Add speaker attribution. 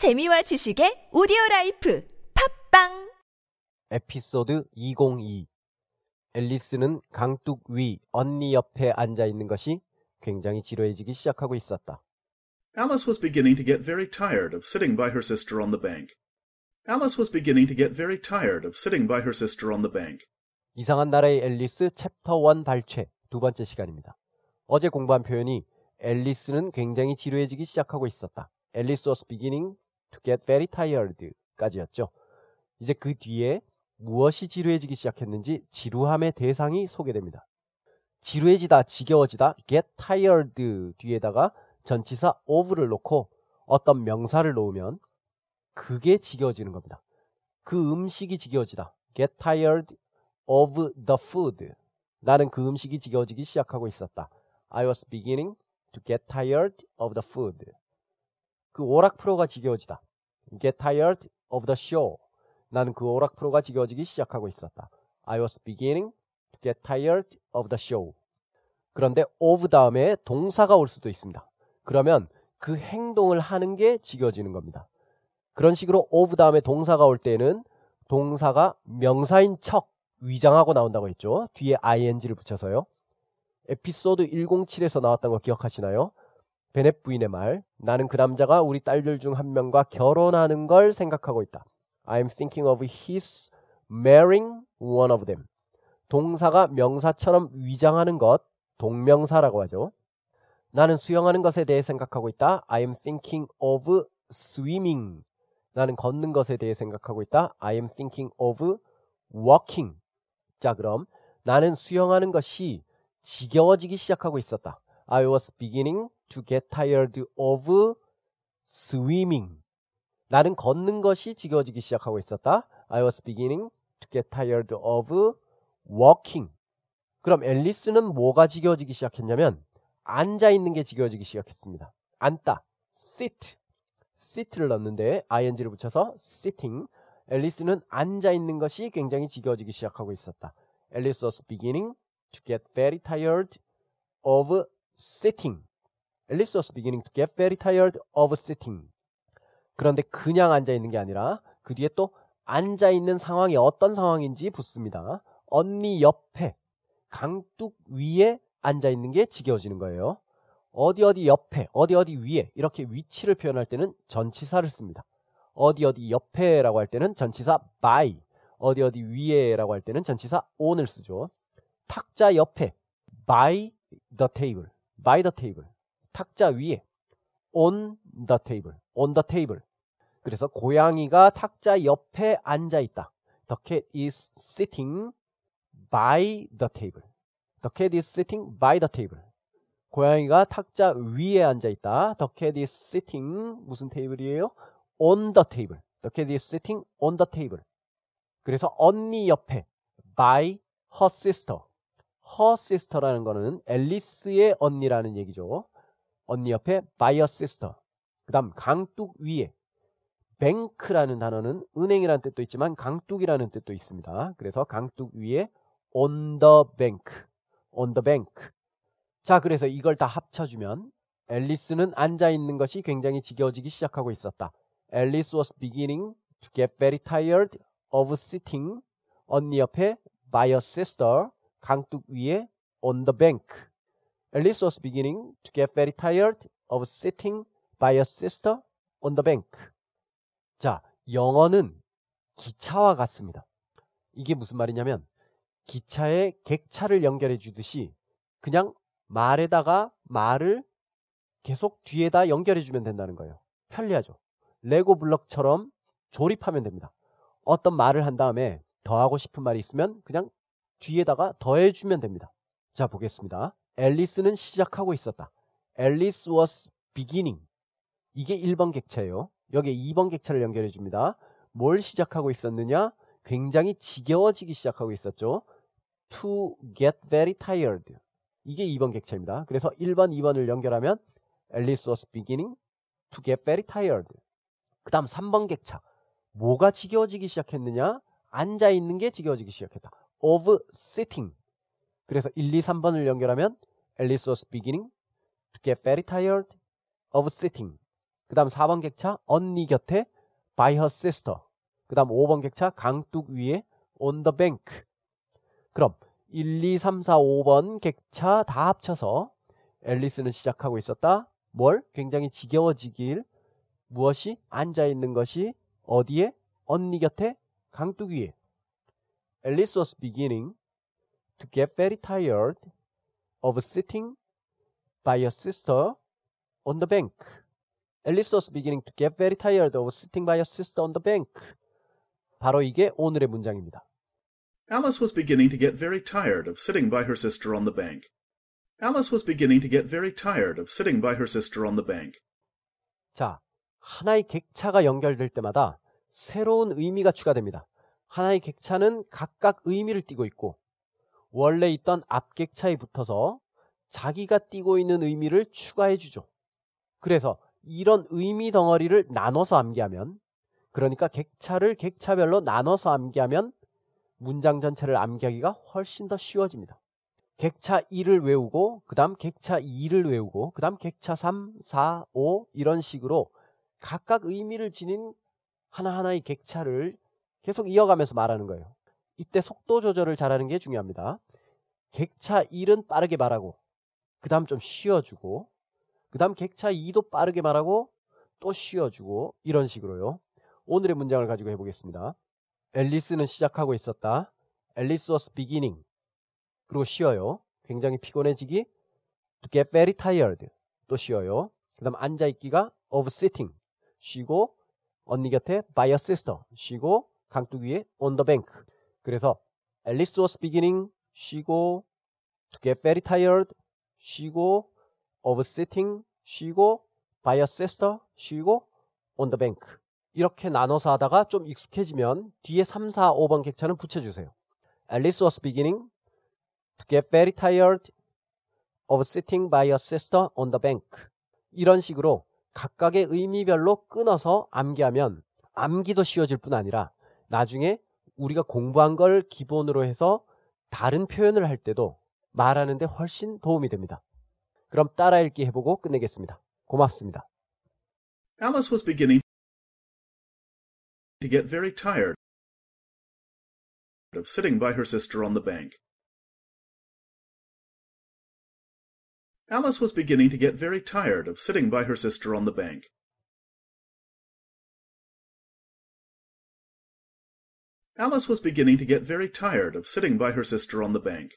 Speaker 1: 재미와 지식의 오디오 라이프 팝빵
Speaker 2: 에피소드 202 앨리스는 강둑 위 언니 옆에 앉아 있는 것이 굉장히 지루해지기 시작하고 있었다.
Speaker 3: Alice was beginning to get very tired of sitting by her sister on the bank. Alice was beginning to get very tired of sitting by her sister on the bank.
Speaker 2: 이상한 나라의 앨리스 챕터 1 발췌 두 번째 시간입니다. 어제 공부한 표현이 앨리스는 굉장히 지루해지기 시작하고 있었다. 앨리스 was beginning to get very tired 까지였죠. 이제 그 뒤에 무엇이 지루해지기 시작했는지 지루함의 대상이 소개됩니다. 지루해지다, 지겨워지다, get tired 뒤에다가 전치사 of를 놓고 어떤 명사를 놓으면 그게 지겨워지는 겁니다. 그 음식이 지겨워지다. get tired of the food. 나는 그 음식이 지겨워지기 시작하고 있었다. I was beginning to get tired of the food. 그 오락 프로가 지겨워지다. Get tired of the show. 나는 그 오락 프로가 지겨워지기 시작하고 있었다. I was beginning to get tired of the show. 그런데 of 다음에 동사가 올 수도 있습니다. 그러면 그 행동을 하는 게 지겨워지는 겁니다. 그런 식으로 of 다음에 동사가 올 때는 동사가 명사인 척 위장하고 나온다고 했죠. 뒤에 ing를 붙여서요. 에피소드 107에서 나왔던 거 기억하시나요? 베넷 부인의 말. 나는 그 남자가 우리 딸들 중 한 명과 결혼하는 걸 생각하고 있다. I'm thinking of his marrying one of them. 동사가 명사처럼 위장하는 것, 동명사라고 하죠. 나는 수영하는 것에 대해 생각하고 있다. I'm thinking of swimming. 나는 걷는 것에 대해 생각하고 있다. I'm thinking of walking. 자, 그럼 나는 수영하는 것이 지겨워지기 시작하고 있었다. I was beginning to get tired of swimming. 나는 걷는 것이 지겨워지기 시작하고 있었다. I was beginning to get tired of walking. 그럼 앨리스는 뭐가 지겨워지기 시작했냐면 앉아 있는 게 지겨워지기 시작했습니다. 앉다. sit. sit를 넣는데 ing를 붙여서 sitting. 앨리스는 앉아 있는 것이 굉장히 지겨워지기 시작하고 있었다. Alice was beginning to get very tired of sitting. Alice was beginning to get very tired of sitting. 그런데 그냥 앉아 있는 게 아니라 그 뒤에 또 앉아 있는 상황이 어떤 상황인지 붙습니다. 언니 옆에 강둑 위에 앉아 있는 게 지겨워지는 거예요. 어디 어디 옆에, 어디 어디 위에 이렇게 위치를 표현할 때는 전치사를 씁니다. 어디 어디 옆에라고 할 때는 전치사 by, 어디 어디 위에라고 할 때는 전치사 on을 쓰죠. 탁자 옆에 by the table, by the table. 탁자 위에 on the table, on the table. 그래서 고양이가 탁자 옆에 앉아 있다. The cat is sitting by the table. The cat is sitting by the table. 고양이가 탁자 위에 앉아 있다. The cat is sitting 무슨 테이블이에요? On the table. The cat is sitting on the table. 그래서 언니 옆에 by her sister. her sister라는 거는 앨리스의 언니라는 얘기죠. 언니 옆에 by her sister. 그 다음 강둑 위에 뱅크라는 단어는 은행이라는 뜻도 있지만 강둑이라는 뜻도 있습니다. 그래서 강둑 위에 on the bank, on the bank. 자, 그래서 이걸 다 합쳐주면 앨리스는 앉아 있는 것이 굉장히 지겨워지기 시작하고 있었다. Alice was beginning to get very tired of sitting 언니 옆에 by her sister 강둑 위에 on the bank. Alice was beginning to get very tired of sitting by her sister on the bank. 자, 영어는 기차와 같습니다. 이게 무슨 말이냐면 기차에 객차를 연결해 주듯이 그냥 말에다가 말을 계속 뒤에다 연결해 주면 된다는 거예요. 편리하죠. 레고 블럭처럼 조립하면 됩니다. 어떤 말을 한 다음에 더 하고 싶은 말이 있으면 그냥 뒤에다가 더해 주면 됩니다. 자, 보겠습니다. 앨리스는 시작하고 있었다. 앨리스 was beginning. 이게 1번 객차예요. 여기에 2번 객차를 연결해 줍니다. 뭘 시작하고 있었느냐? 굉장히 지겨워지기 시작하고 있었죠. To get very tired. 이게 2번 객차입니다. 그래서 1번, 2번을 연결하면 Alice was beginning to get very tired. 그 다음 3번 객차. 뭐가 지겨워지기 시작했느냐? 앉아 있는 게 지겨워지기 시작했다. of sitting. 그래서 1, 2, 3번을 연결하면 Alice was beginning to get very tired of sitting. 그 다음 4번 객차 언니 곁에 by her sister. 그 다음 5번 객차 강둑 위에 on the bank. 그럼 1, 2, 3, 4, 5번 객차 다 합쳐서 앨리스는 시작하고 있었다. 뭘? 굉장히 지겨워지길 무엇이 앉아 있는 것이 어디에? 언니 곁에 강둑 위에. Alice was beginning to get very tired of sitting by her sister on the bank. Alice was beginning to get very tired of sitting by her sister on the bank. 바로 이게 오늘의 문장입니다.
Speaker 3: Alice was beginning to get very tired of sitting by her sister on the bank. Alice was beginning to get very tired of sitting by her sister on the bank.
Speaker 2: 자, 하나의 객차가 연결될 때마다 새로운 의미가 추가됩니다. 하나의 객차는 각각 의미를 띠고 있고 원래 있던 앞 객차에 붙어서 자기가 띠고 있는 의미를 추가해 주죠. 그래서 이런 의미 덩어리를 나눠서 암기하면 그러니까 객차를 객차별로 나눠서 암기하면 문장 전체를 암기하기가 훨씬 더 쉬워집니다. 객차 1을 외우고 그 다음 객차 2를 외우고 그 다음 객차 3, 4, 5 이런 식으로 각각 의미를 지닌 하나하나의 객차를 계속 이어가면서 말하는 거예요. 이때 속도 조절을 잘하는 게 중요합니다. 객차 1은 빠르게 말하고 그 다음 좀 쉬어주고 그 다음 객차 2도 빠르게 말하고 또 쉬어주고 이런 식으로요. 오늘의 문장을 가지고 해보겠습니다. 앨리스는 시작하고 있었다. 앨리스 was beginning. 그리고 쉬어요. 굉장히 피곤해지기. to get very tired. 또 쉬어요. 그 다음 앉아있기가 of sitting. 쉬고 언니 곁에 by a sister. 쉬고 강둑 위에 on the bank. 그래서 Alice was beginning. 쉬고 to get very tired. 쉬고 of sitting. 쉬고 by a sister. 쉬고 on the bank. 이렇게 나눠서 하다가 좀 익숙해지면 뒤에 3, 4, 5번 객차는 붙여주세요. Alice was beginning to get very tired of sitting by her sister on the bank. 이런 식으로 각각의 의미별로 끊어서 암기하면 암기도 쉬워질 뿐 아니라 나중에 우리가 공부한 걸 기본으로 해서 다른 표현을 할 때도 말하는데 훨씬 도움이 됩니다. 그럼 따라 읽기 해보고 끝내겠습니다. 고맙습니다.
Speaker 3: Alice was beginning to get very tired of sitting by her sister on the bank. Alice was beginning to get very tired of sitting by her sister on the bank. Alice was beginning to get very tired of sitting by her sister on the bank.